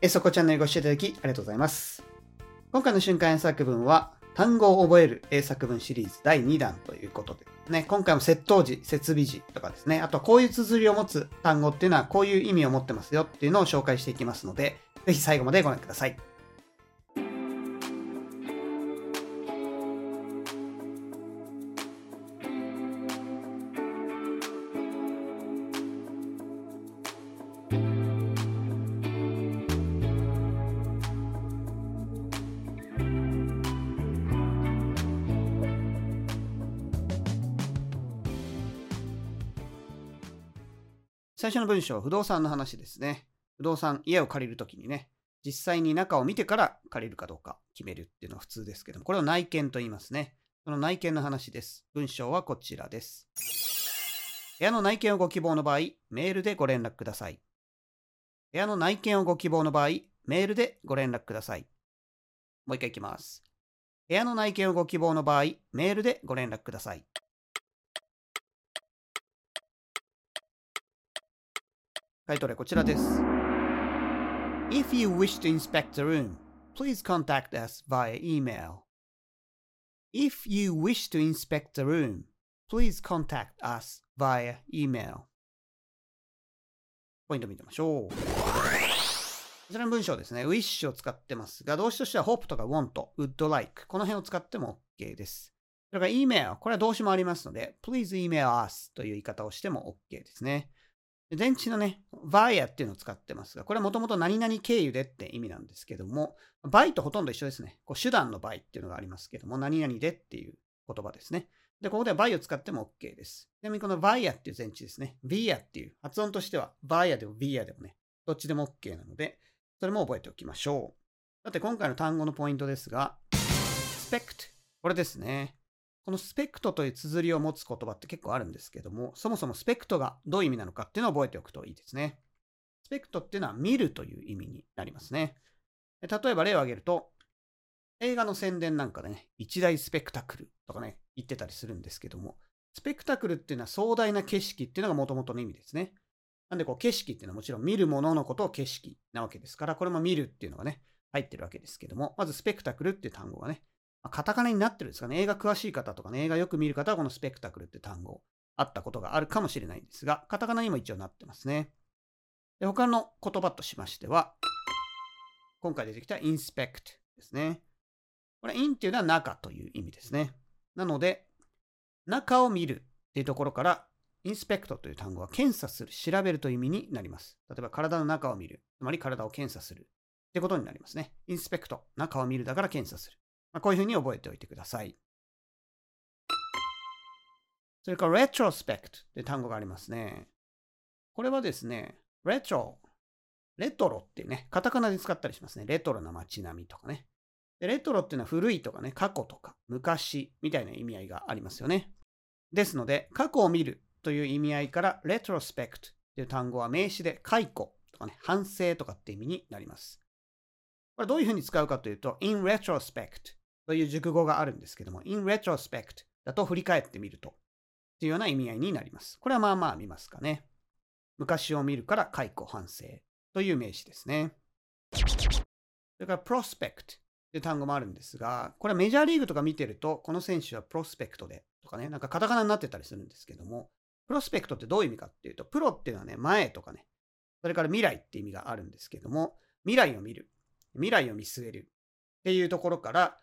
えそこチャンネルご視聴いただきありがとうございます。今回の瞬間演作文は、単語を覚える英作文シリーズ第2弾ということで、ね、今回も窃盗時、設備時とかですね、あとこういう綴りを持つ単語っていうのはこういう意味を持ってますよっていうのを紹介していきますので、ぜひ最後までご覧ください。最初の文章、不動産の話ですね。不動産、家を借りるときにね、実際に中を見てから借りるかどうか決めるっていうのは普通ですけども、これを内見と言いますね。その内見の話です。文章はこちらです。部屋の内見をご希望の場合、メールでご連絡ください。部屋の内見をご希望の場合、メールでご連絡ください。もう一回いきます。部屋の内見をご希望の場合、メールでご連絡ください。回答例こちらです。If you wish to inspect the room, please contact us via email. If you wish to inspect the room, please contact us via email. ポイント見てみましょう。こちらの文章ですね。wish を使ってますが、動詞としては hope とか want, would like この辺を使っても OK です。それから email、これは動詞もありますので、please email us という言い方をしても OK ですね。電池のね、via っていうのを使ってますが、これはもともと何々経由でって意味なんですけども、by とほとんど一緒ですね。こう手段の by っていうのがありますけども、何々でっていう言葉ですね。で、ここでは by を使っても OK です。ちなみにこの via っていう前置ですね。via っていう発音としては via でも via でもね、どっちでも OK なので、それも覚えておきましょう。さて、今回の単語のポイントですが、spect。これですね。このスペクトという綴りを持つ言葉って結構あるんですけども、そもそもスペクトがどういう意味なのかっていうのを覚えておくといいですね。スペクトっていうのは見るという意味になりますね。例えば例を挙げると、映画の宣伝なんかでね、一大スペクタクルとかね、言ってたりするんですけども、スペクタクルっていうのは壮大な景色っていうのが元々の意味ですね。なんでこう景色っていうのはもちろん見るもののことを景色なわけですから、これも見るっていうのがね、入ってるわけですけども、まずスペクタクルっていう単語がね、カタカナになってるんですかね。映画詳しい方とかね、映画よく見る方はこのスペクタクルって単語あったことがあるかもしれないんですが、カタカナにも一応なってますね。で他の言葉としましては、今回出てきた inspect ですね。これ in っていうのは中という意味ですね。なので、中を見るっていうところから、inspect という単語は検査する、調べるという意味になります。例えば体の中を見る、つまり体を検査するってことになりますね。inspect、中を見るだから検査する。まあ、こういうふうに覚えておいてください。それから retrospect って単語がありますね。これはですね、retro、レトロってね、カタカナで使ったりしますね。レトロな街並みとかね。でレトロっていうのは古いとかね、過去とか昔みたいな意味合いがありますよね。ですので、過去を見るという意味合いから retrospect っていう単語は名詞で解雇とかね、反省とかって意味になります。これどういうふうに使うかというと、in retrospect という熟語があるんですけども、in retrospect だと振り返ってみるとというような意味合いになります。これはまあまあ見ますかね。昔を見るから解雇反省という名詞ですね。それから prospect という単語もあるんですが、これはメジャーリーグとか見てると、この選手はプロスペクトでとかね、なんかカタカナになってたりするんですけども、プロスペクトってどういう意味かっていうと、プロっていうのはね、前とかね、それから未来って意味があるんですけども、未来を見る、未来を見据えるっていうところから、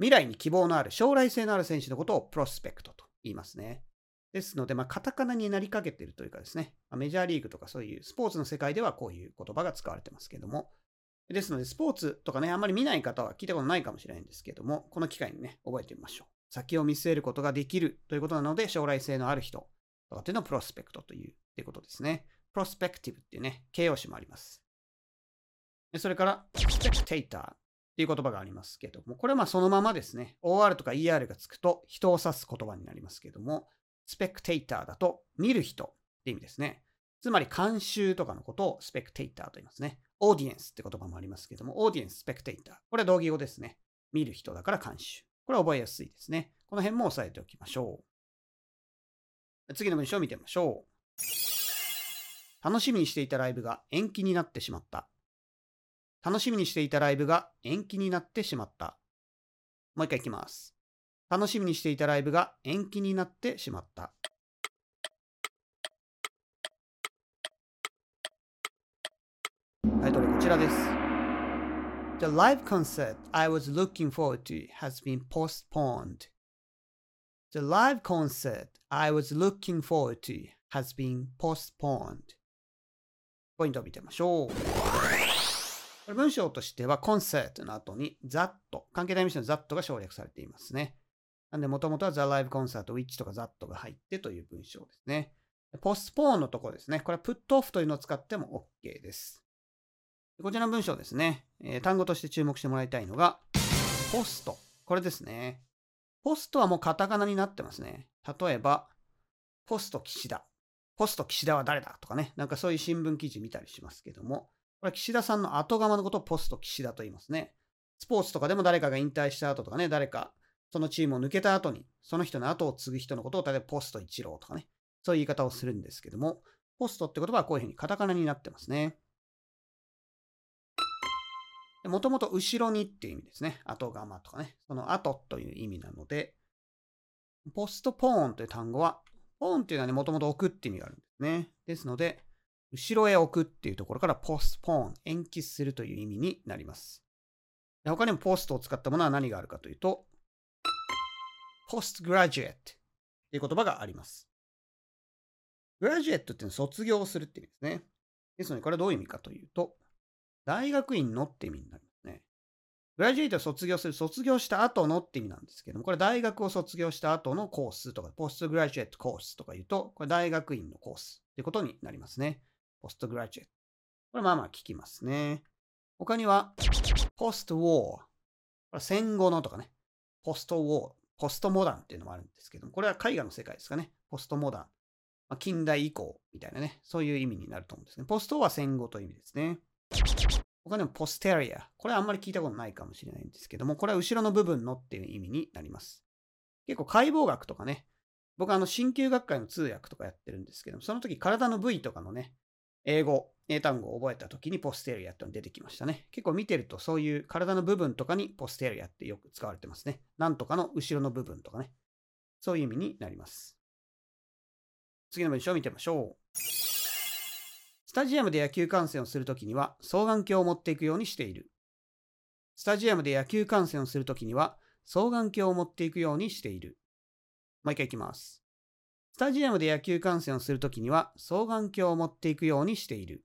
未来に希望のある、将来性のある選手のことをプロスペクトと言いますね。ですので、まあ、カタカナになりかけているというかですね、ま、メジャーリーグとかそういうスポーツの世界ではこういう言葉が使われてますけども、ですので、スポーツとかね、あんまり見ない方は聞いたことないかもしれないんですけども、この機会にね、覚えてみましょう。先を見据えることができるということなので、将来性のある人とかっていうのをプロスペクトというってことですね。プロスペクティブっていうね、形容詞もあります。それから、スペクテーターいう言葉がありますけども、これはまあそのままですね、OR とか ER がつくと人を指す言葉になりますけども、スペクテーターだと見る人って意味ですね。つまり監修とかのことをスペクテーターと言いますね。オーディエンスって言葉もありますけども、オーディエンス、スペクテーター。これは同義語ですね。見る人だから監修。これは覚えやすいですね。この辺も押さえておきましょう。次の文章を見てみましょう。楽しみにしていたライブが延期になってしまった。楽しみにしていたライブが延期になってしまった。もう一回いきます。楽しみにしていたライブが延期になってしまった。タイトルこちらです。The live concert I was looking forward to has been postponed. The live concert I was looking forward to has been postponed. ポイントを見てみましょう。これ文章としては、コンサートの後に that、関係代名詞の that が省略されていますね。なんで、もともとは The Live Concert which とか that が入ってという文章ですね。ポスポーンのところですね。これは put off というのを使っても OK です。こちらの文章ですね、えー、単語として注目してもらいたいのが、ポスト。これですね。ポストはもうカタカナになってますね。例えば、ポスト岸田。ポスト岸田は誰だとかね。なんかそういう新聞記事見たりしますけども、これ岸田さんの後釜のことをポスト岸田と言いますね。スポーツとかでも誰かが引退した後とかね、誰かそのチームを抜けた後に、その人の後を継ぐ人のことを例えばポスト一郎とかね、そういう言い方をするんですけども、ポストって言葉はこういうふうにカタカナになってますね。もともと後ろにっていう意味ですね。後釜とかね。その後という意味なので、ポストポーンという単語は、ポーンっていうのはね、もともと置くって意味があるんですね。ですので、後ろへ置くっていうところから postpone 延期するという意味になります。他にも post を使ったものは何があるかというと postgraduate っていう言葉があります。graduate っていうのは卒業するって意味ですね。ですのでこれはどういう意味かというと大学院のって意味になりますね。graduate は卒業する、卒業した後のって意味なんですけども、これ大学を卒業した後のコースとか、postgraduate コースとか言うと、これ大学院のコースっていうことになりますね。ポストグラジュエット。これまあまあ聞きますね。他には、ポストウォー。これ戦後のとかね。ポストウォー。ポストモダンっていうのもあるんですけども、これは絵画の世界ですかね。ポストモダン。まあ、近代以降みたいなね。そういう意味になると思うんですね。ポストは戦後という意味ですね。他にもポステリア。これはあんまり聞いたことないかもしれないんですけども、これは後ろの部分のっていう意味になります。結構解剖学とかね、僕あの鍼灸学会の通訳とかやってるんですけども、その時体の部位とかのね、英語、英単語を覚えた時にポステリアっての出てきましたね。結構見てるとそういう体の部分とかにポステリアってよく使われてますね。なんとかの後ろの部分とかね。そういう意味になります。次の文章を見てみましょう。スタジアムで野球観戦をするときには双眼鏡を持っていくようにしている。スタジアムで野球観戦をするときには双眼鏡を持っていくようにしている。もう一回いきます。スタジアムで野球観戦をするときには双眼鏡を持っていくようにしている。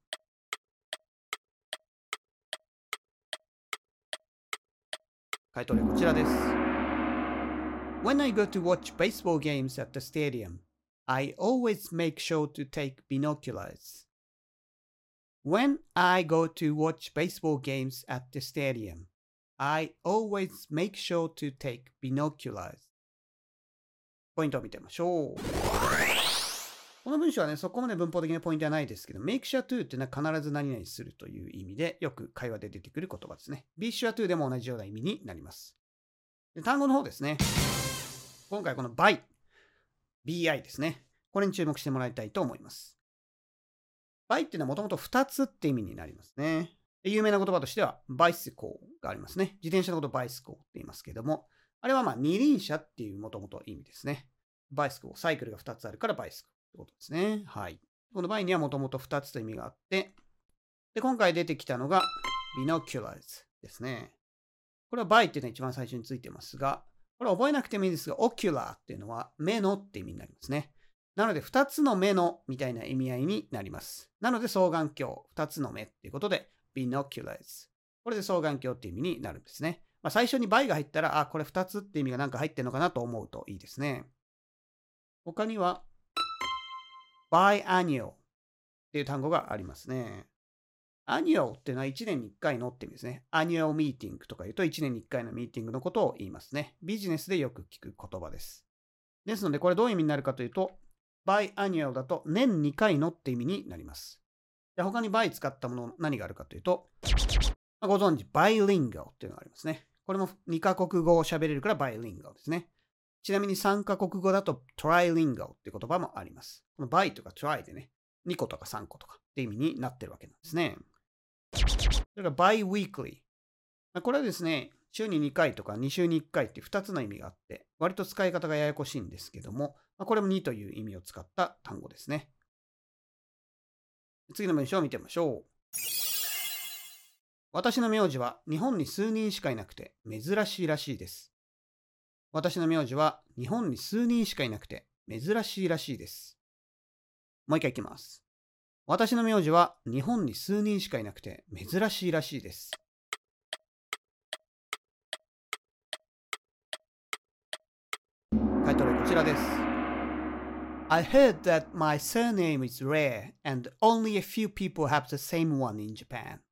回答例こちらです。When I go to watch baseball games at the stadium, I always make sure to take binoculars. When I go to watch baseball games at the stadium, I always make sure to take binoculars. ポイントを見てみましょう。この文章はね、そこまで文法的なポイントはないですけど、make sure to ってのは必ず何々するという意味で、よく会話で出てくる言葉ですね。be sure to でも同じような意味になります。で単語の方ですね。今回この by、bi ですね。これに注目してもらいたいと思います。by っていうのはもともと2つって意味になりますね。有名な言葉としては、bicycle がありますね。自転車のことを bicycle って言いますけども、あれはまあ二輪車っていうもともと意味ですね。バイスクル、サイクルが2つあるからバイスクってことですね。はい。この場合にはもともと2つと意味があって、で、今回出てきたのが binoculars ですね。これは by っていうのが一番最初についてますが、これ覚えなくてもいいですが、ocular っていうのは目のって意味になりますね。なので、2つの目のみたいな意味合いになります。なので、双眼鏡、2つの目っていうことで、binoculars。これで双眼鏡っていう意味になるんですね。まあ、最初に by が入ったら、あ、これ2つって意味がなんか入ってるのかなと思うといいですね。他には、biannual っていう単語がありますね。annual っていうのは1年に1回のって意味ですね。annual meeting とか言うと1年に1回のミーティングのことを言いますね。ビジネスでよく聞く言葉です。ですので、これどういう意味になるかというと、biannual だと年2回のって意味になります。で他に by 使ったもの何があるかというと、ご存知、バイリンガルっていうのがありますね。これも2カ国語を喋れるからバイリンガルですね。ちなみに3カ国語だと trilingual って言葉もあります。この bi とか tri でね、2個とか3個とかって意味になってるわけなんですね。それから bi-weekly。これはですね、週に2回とか2週に1回って2つの意味があって、割と使い方がややこしいんですけども、これも2という意味を使った単語ですね。次の文章を見てみましょう。私の名字は日本に数人しかいなくて珍しいらしいです。私の名字は日本に数人しかいなくて珍しいらしいです。もう一回いきます。私の名字は日本に数人しかいなくて珍しいらしいです。タイトルこちらです。I heard that my surname is rare and only a few people have the same one in Japan.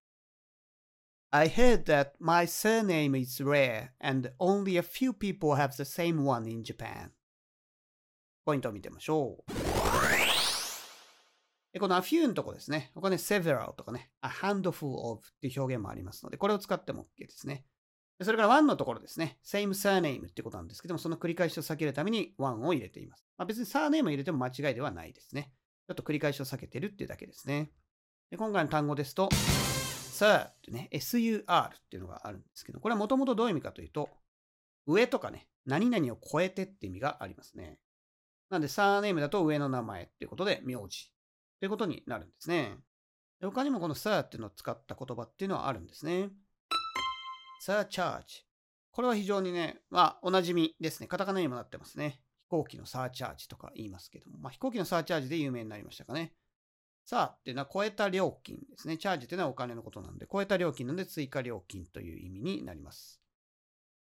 I heard that my surname is rare and only a few people have the same one in Japan. ポイントを見てみましょう。この a few のとこですね。ここね、several とかね、a handful of っていう表現もありますので、これを使っても OK ですね。それから one のところですね。same surname ってことなんですけども、その繰り返しを避けるために one を入れています。まあ、別に surname を入れても間違いではないですね。ちょっと繰り返しを避けてるっていうだけですね。で今回の単語ですと、sir ってね、sur っていうのがあるんですけど、これはもともとどういう意味かというと、上とかね、何々を超えてって意味がありますね。なんで、サーネームだと上の名前っていうことで、名字ということになるんですね。他にもこの sir っていうのを使った言葉っていうのはあるんですね。surcharge。これは非常にね、まあ、おなじみですね。カタカナにもなってますね。飛行機のサーチャージとか言いますけども、まあ、飛行機のサーチャージで有名になりましたかね。さあっていうのは超えた料金ですね。チャージっていうのはお金のことなんで、超えた料金なんで追加料金という意味になります。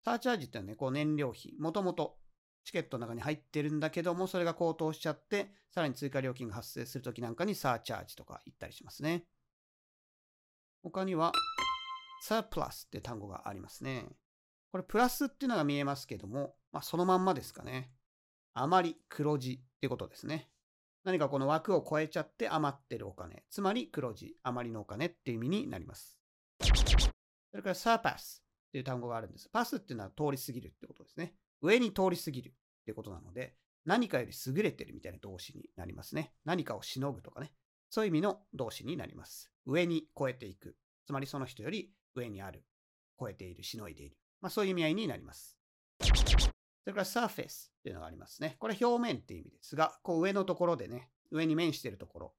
サーチャージっていうのはね、こう燃料費、もともとチケットの中に入ってるんだけども、それが高騰しちゃって、さらに追加料金が発生するときなんかにサーチャージとか言ったりしますね。他には、サープラスって単語がありますね。これプラスっていうのが見えますけども、まあ、そのまんまですかね。あまり黒字ってことですね。何かこの枠を超えちゃって余ってるお金。つまり黒字、余りのお金っていう意味になります。それから surpass っていう単語があるんです。パスっていうのは通り過ぎるってことですね。上に通り過ぎるってことなので、何かより優れてるみたいな動詞になりますね。何かをしのぐとかね。そういう意味の動詞になります。上に超えていく。つまりその人より上にある。超えている、しのいでいる。まあそういう意味合いになります。それから surface っていうのがありますね。これ表面っていう意味ですが、こう上のところでね、上に面しているところ。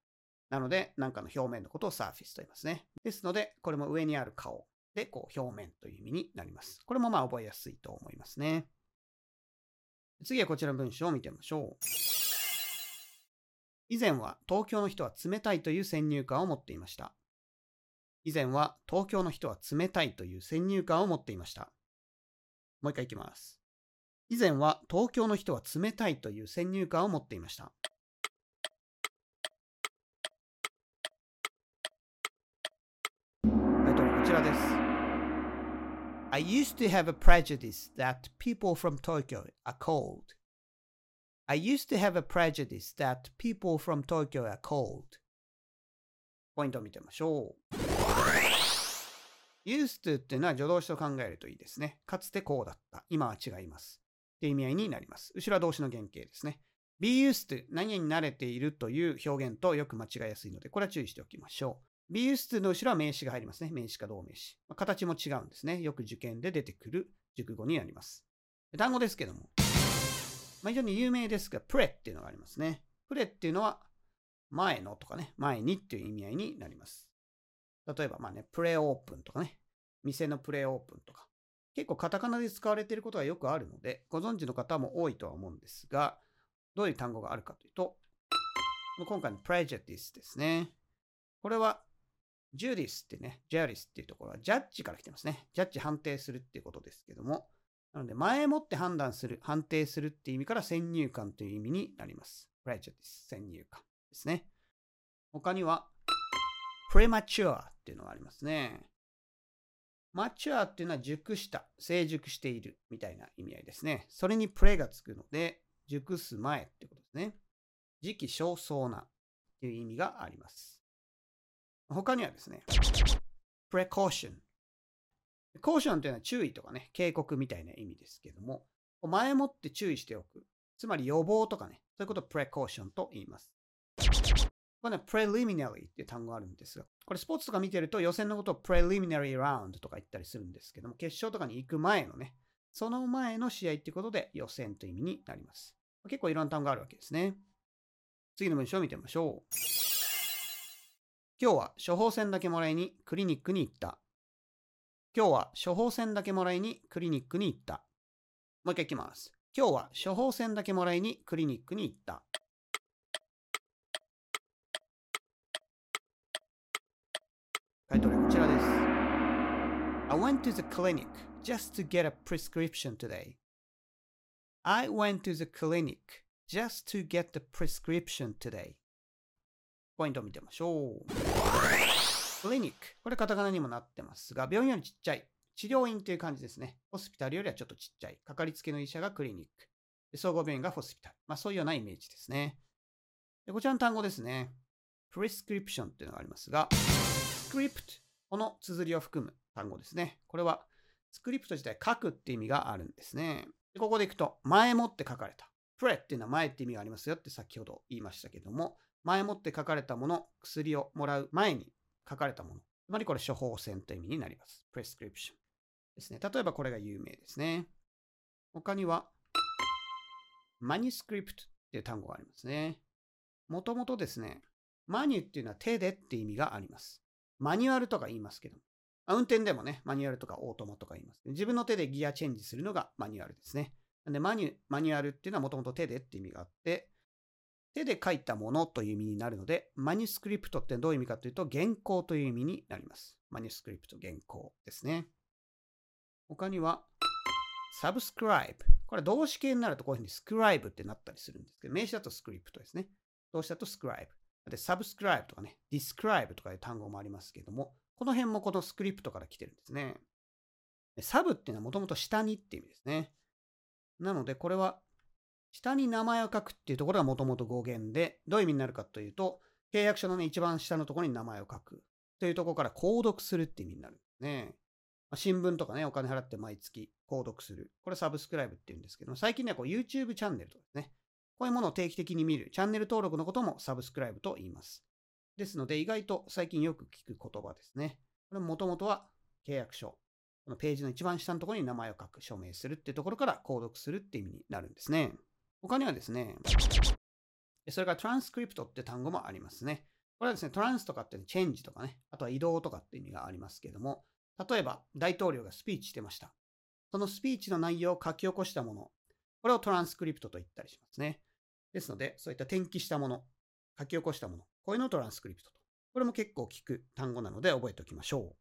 なので、なんかの表面のことを surface と言いますね。ですので、これも上にある顔で、こう表面という意味になります。これもまあ覚えやすいと思いますね。次はこちらの文章を見てみましょう。以前は東京の人は冷たいという先入観を持っていました。以前は東京の人は冷たいという先入観を持っていました。もう一回いきます。以前は東京の人は冷たいという先入観を持っていました。タイトルこちらです。I used to have a prejudice that people from Tokyo are cold. I used to have a prejudice that people from Tokyo are cold. ポイントを見てみましょう。used to っていうのは助動詞と考えるといいですね。かつてこうだった。今は違います。っていう意味合いになります。後ろは動詞の原型ですね。be used to 何に慣れているという表現とよく間違いやすいので、これは注意しておきましょう。be used to の後ろは名詞が入りますね。名詞か動名詞。形も違うんですね。よく受験で出てくる熟語になります。単語ですけども、まあ、非常に有名ですが、プレっていうのがありますね。プレっていうのは前のとかね、前にっていう意味合いになります。例えば、まあね、プレオープンとかね、店のプレオープンとか、結構カタカナで使われていることがよくあるので、ご存知の方も多いとは思うんですが、どういう単語があるかというと、今回の prejudice ですね。これは、ジュディスってね、ジャリスっていうところはジャッジから来てますね。ジャッジ判定するっていうことですけども、なので、前もって判断する、判定するっていう意味から先入観という意味になります。prejudice、先入観ですね。他には、premature っていうのがありますね。マチュアっていうのは熟した、成熟しているみたいな意味合いですね。それにプレイがつくので、熟す前ってことですね。時期尚早なっていう意味があります。他にはですね、precaution。caution というのは注意とかね、警告みたいな意味ですけども、前もって注意しておく。つまり予防とかね、そういうことを precaution と言います。これね、preliminary っていう単語があるんですが、これスポーツとか見てると予選のことを preliminary round とか言ったりするんですけども、決勝とかに行く前のね、その前の試合っていうことで予選という意味になります。結構いろんな単語があるわけですね。次の文章を見てみましょう。今日は処方箋だけもらいにクリニックに行った。今日は処方箋だけもらいにクリニックに行った。もう一回いきます。今日は処方箋だけもらいにクリニックに行った。回答例こちらです。I went to the clinic just to get a prescription today. I went to the clinic just to get the prescription today. ポイントを見てみましょう。クリニック。これカタカナにもなってますが、病院よりちっちゃい。治療院という感じですね。ホスピタルよりはちょっとちっちゃい。かかりつけの医者がクリニック。総合病院がホスピタル。まあそういうようなイメージですね。でこちらの単語ですね。プレスクリプションっていうのがありますが、スクリプト、この綴りを含む単語ですね。これはスクリプト自体書くって意味があるんですね。でここでいくと、前もって書かれた。プレっていうのは前って意味がありますよって先ほど言いましたけども、前もって書かれたもの、薬をもらう前に書かれたもの。つまりこれ処方箋という意味になります。プレスクリプションですね。例えばこれが有名ですね。他には、マニスクリプトっていう単語がありますね。もともとですね、マニュっていうのは手でって意味があります。マニュアルとか言いますけども。運転でもね、マニュアルとかオートマとか言います。自分の手でギアチェンジするのがマニュアルですね。なんでマニュマニュアルっていうのはもともと手でって意味があって、手で書いたものという意味になるので、マニュスクリプトってどういう意味かというと、原稿という意味になります。マニュスクリプト、原稿ですね。他には、サブスクライブ。これ動詞形になるとこういうふうにスクライブってなったりするんですけど、名詞だとスクリプトですね。動詞だとスクライブ。で、サブスクライブとかね、ディスクライブとかいう単語もありますけども、この辺もこのスクリプトから来てるんですね。サブっていうのはもともと下にって意味ですね。なので、これは下に名前を書くっていうところがもともと語源で、どういう意味になるかというと、契約書のね、一番下のところに名前を書くというところから購読するって意味になるんですね。新聞とかね、お金払って毎月購読する。これサブスクライブって言うんですけども、最近ね、こう YouTube チャンネルとかですね、こういうものを定期的に見る、チャンネル登録のこともサブスクライブと言います。ですので、意外と最近よく聞く言葉ですね。これもともとは契約書。このページの一番下のところに名前を書く、署名するっていうところから購読するって意味になるんですね。他にはですね、それからトランスクリプトって単語もありますね。これはですね、トランスとかってチェンジとかね、あとは移動とかって意味がありますけども、例えば大統領がスピーチしてました。そのスピーチの内容を書き起こしたもの、これをトランスクリプトと言ったりしますね。ですので、そういった転記したもの、書き起こしたもの、こういうのをトランスクリプトと。これも結構聞く単語なので覚えておきましょう。